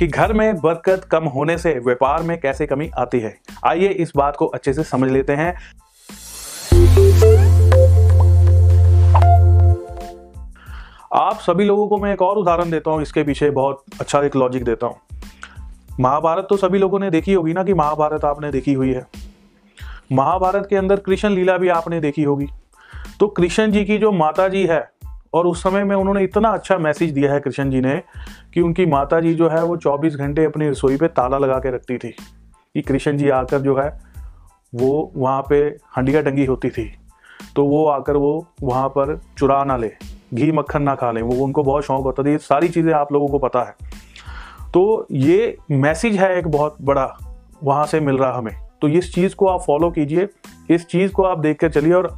कि घर में बरकत कम होने से व्यापार में कैसे कमी आती है? आइए इस बात को अच्छे से समझ लेते हैं। आप सभी लोगों को मैं एक और उदाहरण देता हूँ, इसके पीछे बहुत अच्छा एक लॉजिक देता हूँ। महाभारत तो सभी लोगों ने देखी होगी ना कि महाभारत आपने देखी हुई है। महाभारत के अंदर कृष्ण लीला भी आपने देखी होगी। तो कृष्ण जी की जो माता जी है और उस समय में उन्होंने इतना अच्छा मैसेज दिया है कृष्ण जी ने कि उनकी माता जी जो है वो 24 घंटे अपनी रसोई पे ताला लगा के रखती थी कि कृष्ण जी आकर जो है वो वहाँ पे हंडिया टंगी होती थी। तो वो आकर वो वहाँ पर चुरा ना ले, घी मक्खन ना खा लें, वो उनको बहुत शौक होता था। ये सारी चीज़ें आप लोगों को पता है। तो ये मैसेज है एक बहुत बड़ा, वहाँ से मिल रहा हमें। तो इस चीज़ को आप फॉलो कीजिए, इस चीज़ को आप देख कर चलिए और